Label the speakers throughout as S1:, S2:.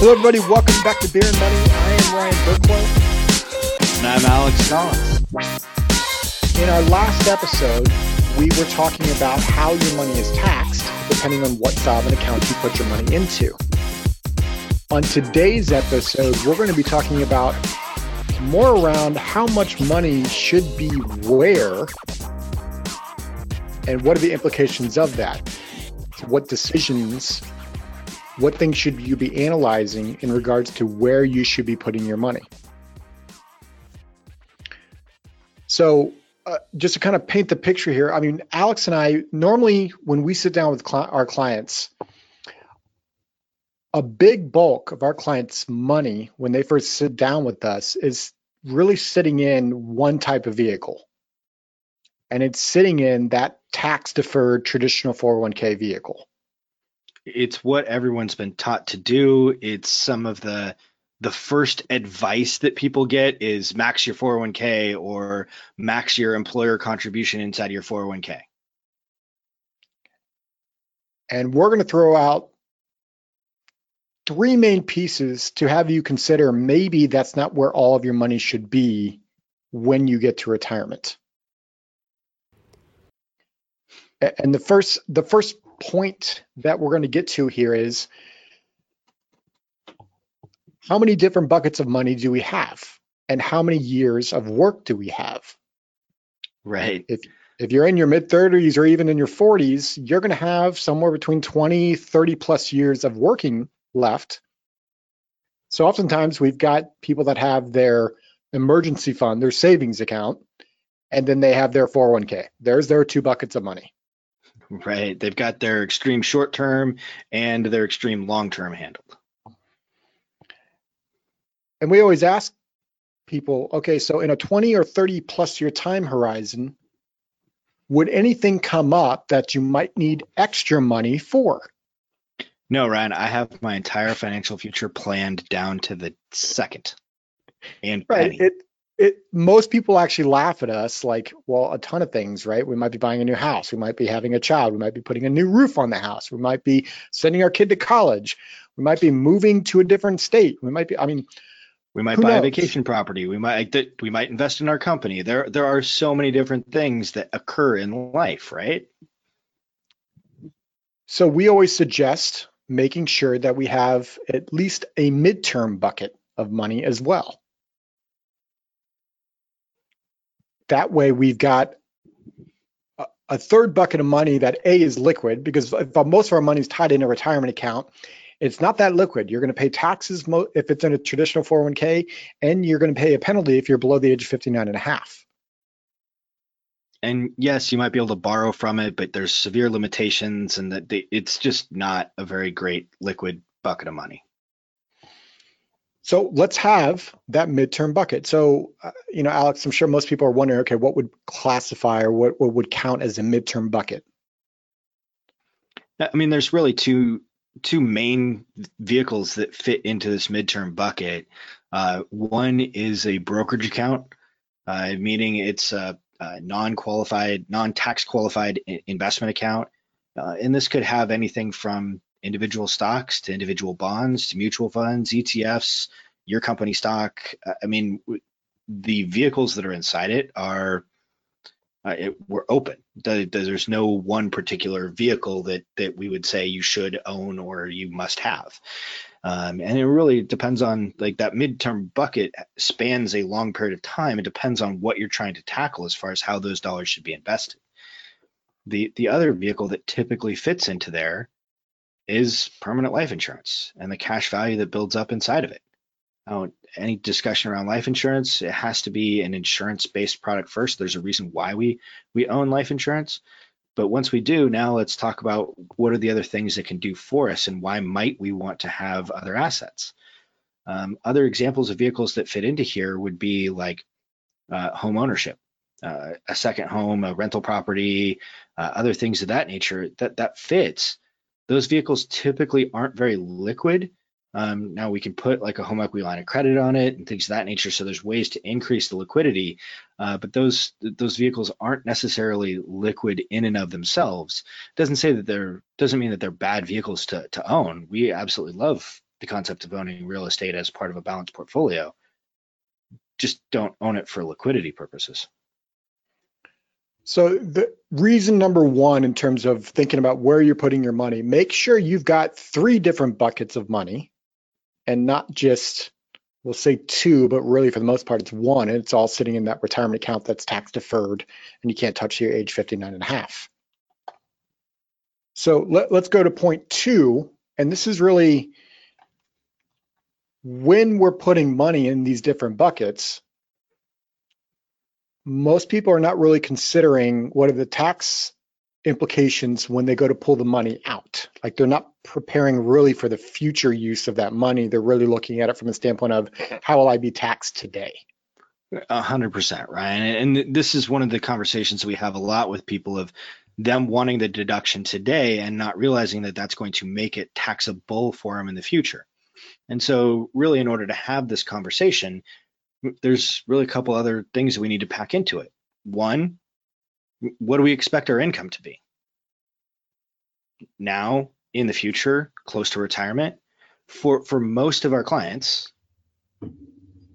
S1: Hello, everybody. Welcome back to Beer and Money. I am Ryan Burklow.
S2: And I'm Alex Collins.
S1: In our last episode, we were talking about how your money is taxed depending on what an account you put your money into. On today's episode, we're going to be talking about more around how much money should be where and what are the implications of that. What decisions, what things should you be analyzing in regards to where you should be putting your money? So, uh, just to kind of paint the picture here, I mean, Alex and I normally, when we sit down with cl- our clients, a big bulk of our clients' money when they first sit down with us is really sitting in one type of vehicle. And it's sitting in that tax deferred traditional 401k vehicle.
S2: It's what everyone's been taught to do. It's some of the the first advice that people get is max your 401k or max your employer contribution inside your 401k.
S1: And we're going to throw out three main pieces to have you consider maybe that's not where all of your money should be when you get to retirement. And the first the first point that we're going to get to here is how many different buckets of money do we have and how many years of work do we have?
S2: Right.
S1: If if you're in your mid 30s or even in your 40s, you're going to have somewhere between 20, 30 plus years of working left. So oftentimes we've got people that have their emergency fund, their savings account, and then they have their 401k. There's their two buckets of money.
S2: Right. They've got their extreme short term and their extreme long term handled.
S1: And we always ask people, okay, so in a 20 or 30 plus year time horizon, would anything come up that you might need extra money for?
S2: No, Ryan, I have my entire financial future planned down to the second. And
S1: right.
S2: penny.
S1: It it most people actually laugh at us like, well, a ton of things, right? We might be buying a new house, we might be having a child, we might be putting a new roof on the house, we might be sending our kid to college, we might be moving to a different state. We might be, I mean,
S2: we might buy a vacation property. We might that we might invest in our company. There there are so many different things that occur in life, right?
S1: So we always suggest making sure that we have at least a midterm bucket of money as well. That way we've got a, third bucket of money that A is liquid because if most of our money is tied in a retirement account, it's not that liquid. You're going to pay taxes mo- if it's in a traditional 401k and you're going to pay a penalty if you're below the age of 59 and a half.
S2: And yes, you might be able to borrow from it, but there's severe limitations, and that it's just not a very great liquid bucket of money.
S1: So let's have that midterm bucket. So, uh, you know, Alex, I'm sure most people are wondering, okay, what would classify or what, what would count as a midterm bucket?
S2: I mean, there's really two two main vehicles that fit into this midterm bucket. Uh, one is a brokerage account, uh, meaning it's a, a non-qualified, non-tax qualified investment account, uh, and this could have anything from individual stocks to individual bonds to mutual funds, ETFs, your company stock. Uh, I mean, the vehicles that are inside it are uh, it, we're open. The- the- There's no one particular vehicle that that we would say you should own or you must have. Um, and it really depends on like that midterm bucket spans a long period of time. It depends on what you're trying to tackle as far as how those dollars should be invested. The the other vehicle that typically fits into there is permanent life insurance and the cash value that builds up inside of it. Now, any discussion around life insurance, it has to be an insurance-based product first. There's a reason why we we own life insurance. But once we do, now let's talk about what are the other things it can do for us and why might we want to have other assets. Um, other examples of vehicles that fit into here would be like uh, home ownership, uh, a second home, a rental property, uh, other things of that nature that that fits. Those vehicles typically aren't very liquid. Um, now we can put like a home equity line of credit on it and things of that nature. So there's ways to increase the liquidity, uh, but those those vehicles aren't necessarily liquid in and of themselves. Doesn't say that they're doesn't mean that they're bad vehicles to to own. We absolutely love the concept of owning real estate as part of a balanced portfolio. Just don't own it for liquidity purposes.
S1: So the reason number one in terms of thinking about where you're putting your money, make sure you've got three different buckets of money and not just we'll say two, but really for the most part it's one and it's all sitting in that retirement account that's tax deferred and you can't touch your age 59 and a half. So let, let's go to point two. And this is really when we're putting money in these different buckets, most people are not really considering what are the tax implications when they go to pull the money out. Like they're not preparing really for the future use of that money. They're really looking at it from the standpoint of how will I be taxed today?
S2: A hundred percent, Ryan. And this is one of the conversations we have a lot with people of them wanting the deduction today and not realizing that that's going to make it taxable for them in the future. And so, really, in order to have this conversation, there's really a couple other things we need to pack into it. One, what do we expect our income to be? Now, in the future, close to retirement, for, for most of our clients,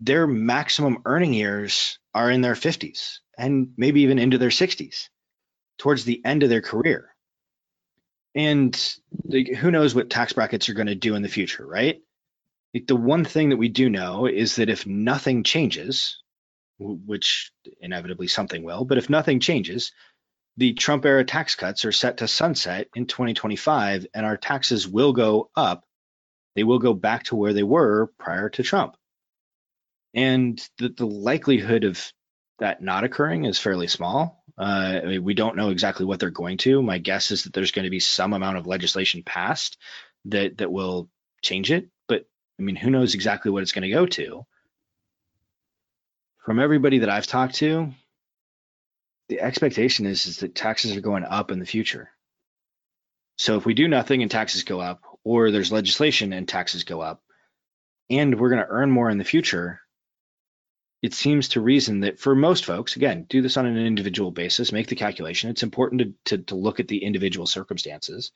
S2: their maximum earning years are in their 50s and maybe even into their 60s towards the end of their career. And like, who knows what tax brackets are going to do in the future, right? The one thing that we do know is that if nothing changes, which inevitably something will, but if nothing changes, the Trump era tax cuts are set to sunset in 2025 and our taxes will go up. They will go back to where they were prior to Trump. And the, the likelihood of that not occurring is fairly small. Uh, I mean, we don't know exactly what they're going to. My guess is that there's going to be some amount of legislation passed that that will change it. I mean, who knows exactly what it's going to go to? From everybody that I've talked to, the expectation is is that taxes are going up in the future. So if we do nothing and taxes go up, or there's legislation and taxes go up, and we're going to earn more in the future, it seems to reason that for most folks, again, do this on an individual basis, make the calculation. It's important to, to, to look at the individual circumstances.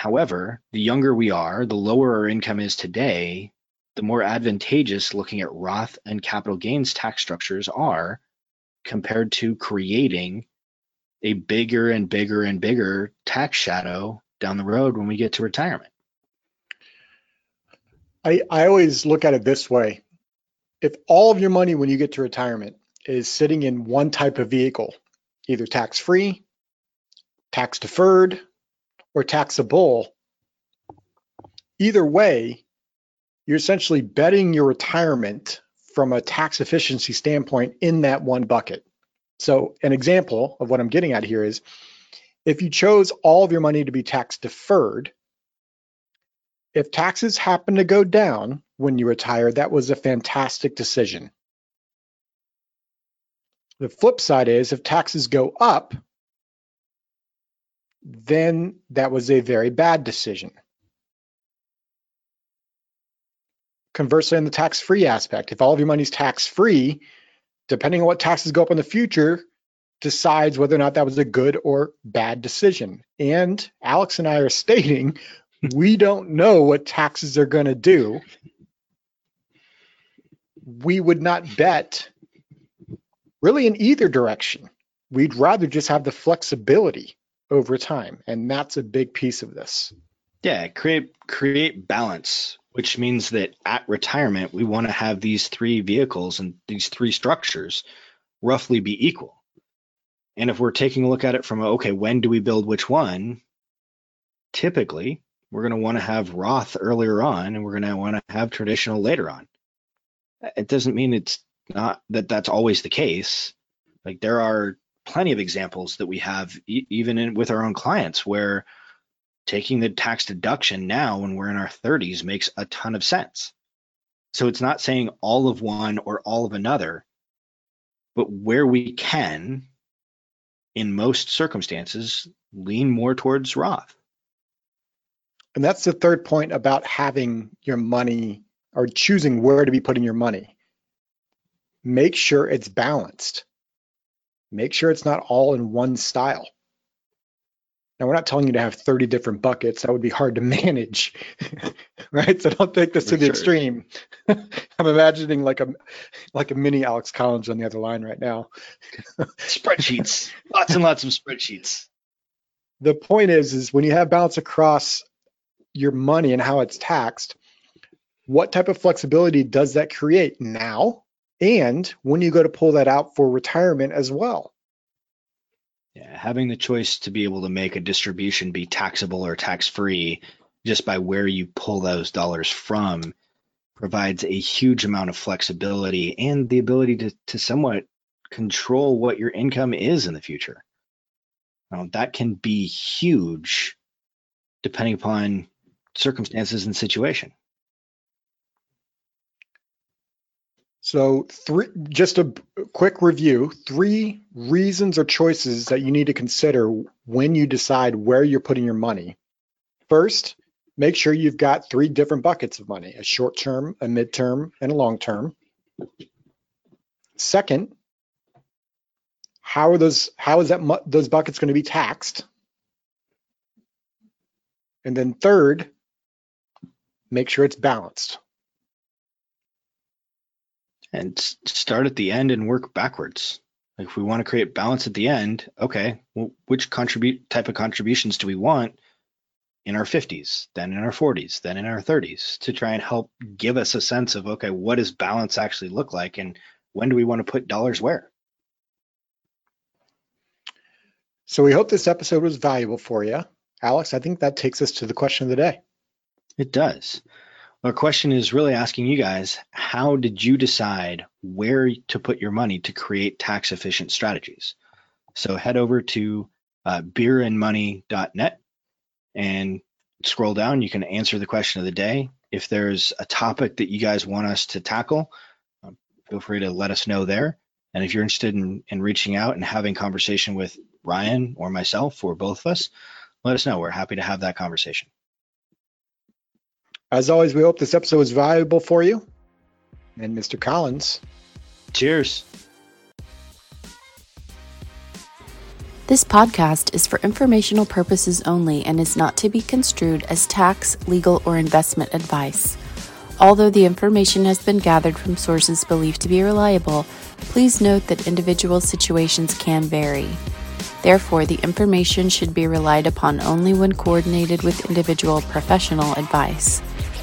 S2: However, the younger we are, the lower our income is today, the more advantageous looking at Roth and capital gains tax structures are compared to creating a bigger and bigger and bigger tax shadow down the road when we get to retirement.
S1: I, I always look at it this way if all of your money when you get to retirement is sitting in one type of vehicle, either tax free, tax deferred, or taxable, either way, you're essentially betting your retirement from a tax efficiency standpoint in that one bucket. So, an example of what I'm getting at here is if you chose all of your money to be tax deferred, if taxes happen to go down when you retire, that was a fantastic decision. The flip side is if taxes go up, then that was a very bad decision. Conversely, in the tax-free aspect, if all of your money is tax-free, depending on what taxes go up in the future, decides whether or not that was a good or bad decision. And Alex and I are stating we don't know what taxes are going to do. We would not bet really in either direction. We'd rather just have the flexibility over time, and that's a big piece of this.
S2: Yeah, create create balance, which means that at retirement we want to have these three vehicles and these three structures roughly be equal. And if we're taking a look at it from okay, when do we build which one? Typically, we're going to want to have Roth earlier on, and we're going to want to have traditional later on. It doesn't mean it's not that that's always the case. Like there are plenty of examples that we have, e- even in, with our own clients, where taking the tax deduction now when we're in our 30s makes a ton of sense. So it's not saying all of one or all of another, but where we can, in most circumstances, lean more towards Roth.
S1: And that's the third point about having your money or choosing where to be putting your money. Make sure it's balanced. Make sure it's not all in one style. Now, we're not telling you to have 30 different buckets. That would be hard to manage, right? So don't take this
S2: For
S1: to the
S2: sure.
S1: extreme. I'm imagining like a like a mini Alex Collins on the other line right now.
S2: Spreadsheets, lots and lots of spreadsheets.
S1: The point is, is when you have balance across your money and how it's taxed, what type of flexibility does that create now? And when you go to pull that out for retirement as well.
S2: Yeah, having the choice to be able to make a distribution be taxable or tax free just by where you pull those dollars from provides a huge amount of flexibility and the ability to, to somewhat control what your income is in the future. Now, that can be huge depending upon circumstances and situation.
S1: So, three, just a quick review three reasons or choices that you need to consider when you decide where you're putting your money. First, make sure you've got three different buckets of money a short term, a midterm, and a long term. Second, how are those how is that those buckets going to be taxed? And then third, make sure it's balanced.
S2: And start at the end and work backwards. Like if we want to create balance at the end, okay, well, which contribute type of contributions do we want in our 50s, then in our 40s, then in our 30s to try and help give us a sense of okay, what does balance actually look like and when do we want to put dollars where?
S1: So we hope this episode was valuable for you. Alex, I think that takes us to the question of the day.
S2: It does. Our question is really asking you guys, how did you decide where to put your money to create tax efficient strategies? So head over to uh, beerandmoney.net and scroll down. You can answer the question of the day. If there's a topic that you guys want us to tackle, um, feel free to let us know there. And if you're interested in, in reaching out and having conversation with Ryan or myself or both of us, let us know. We're happy to have that conversation.
S1: As always, we hope this episode was valuable for you. And Mr. Collins,
S2: Cheers.
S3: This podcast is for informational purposes only and is not to be construed as tax, legal, or investment advice. Although the information has been gathered from sources believed to be reliable, please note that individual situations can vary. Therefore, the information should be relied upon only when coordinated with individual professional advice.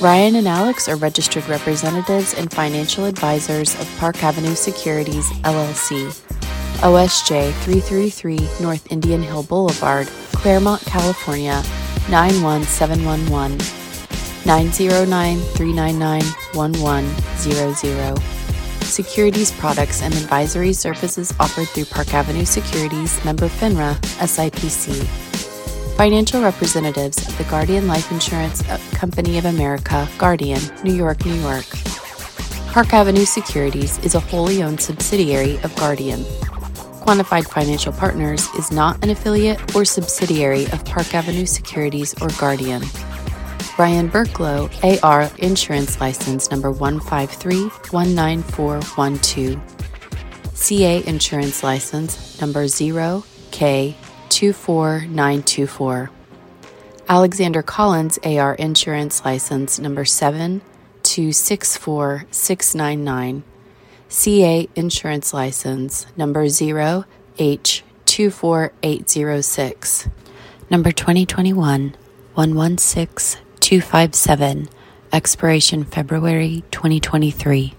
S3: Ryan and Alex are registered representatives and financial advisors of Park Avenue Securities, LLC. OSJ 333 North Indian Hill Boulevard, Claremont, California 91711. 909 399 1100. Securities products and advisory services offered through Park Avenue Securities, member FINRA, SIPC. Financial representatives of the Guardian Life Insurance uh, Company of America, Guardian, New York, New York. Park Avenue Securities is a wholly owned subsidiary of Guardian. Quantified Financial Partners is not an affiliate or subsidiary of Park Avenue Securities or Guardian. Ryan Burklow, AR Insurance License Number 153-19412. CA Insurance License Number 0K24924. Alexander Collins, AR Insurance License Number 7264699. CA Insurance License Number 0H24806. Number 2021 116257. Expiration February 2023.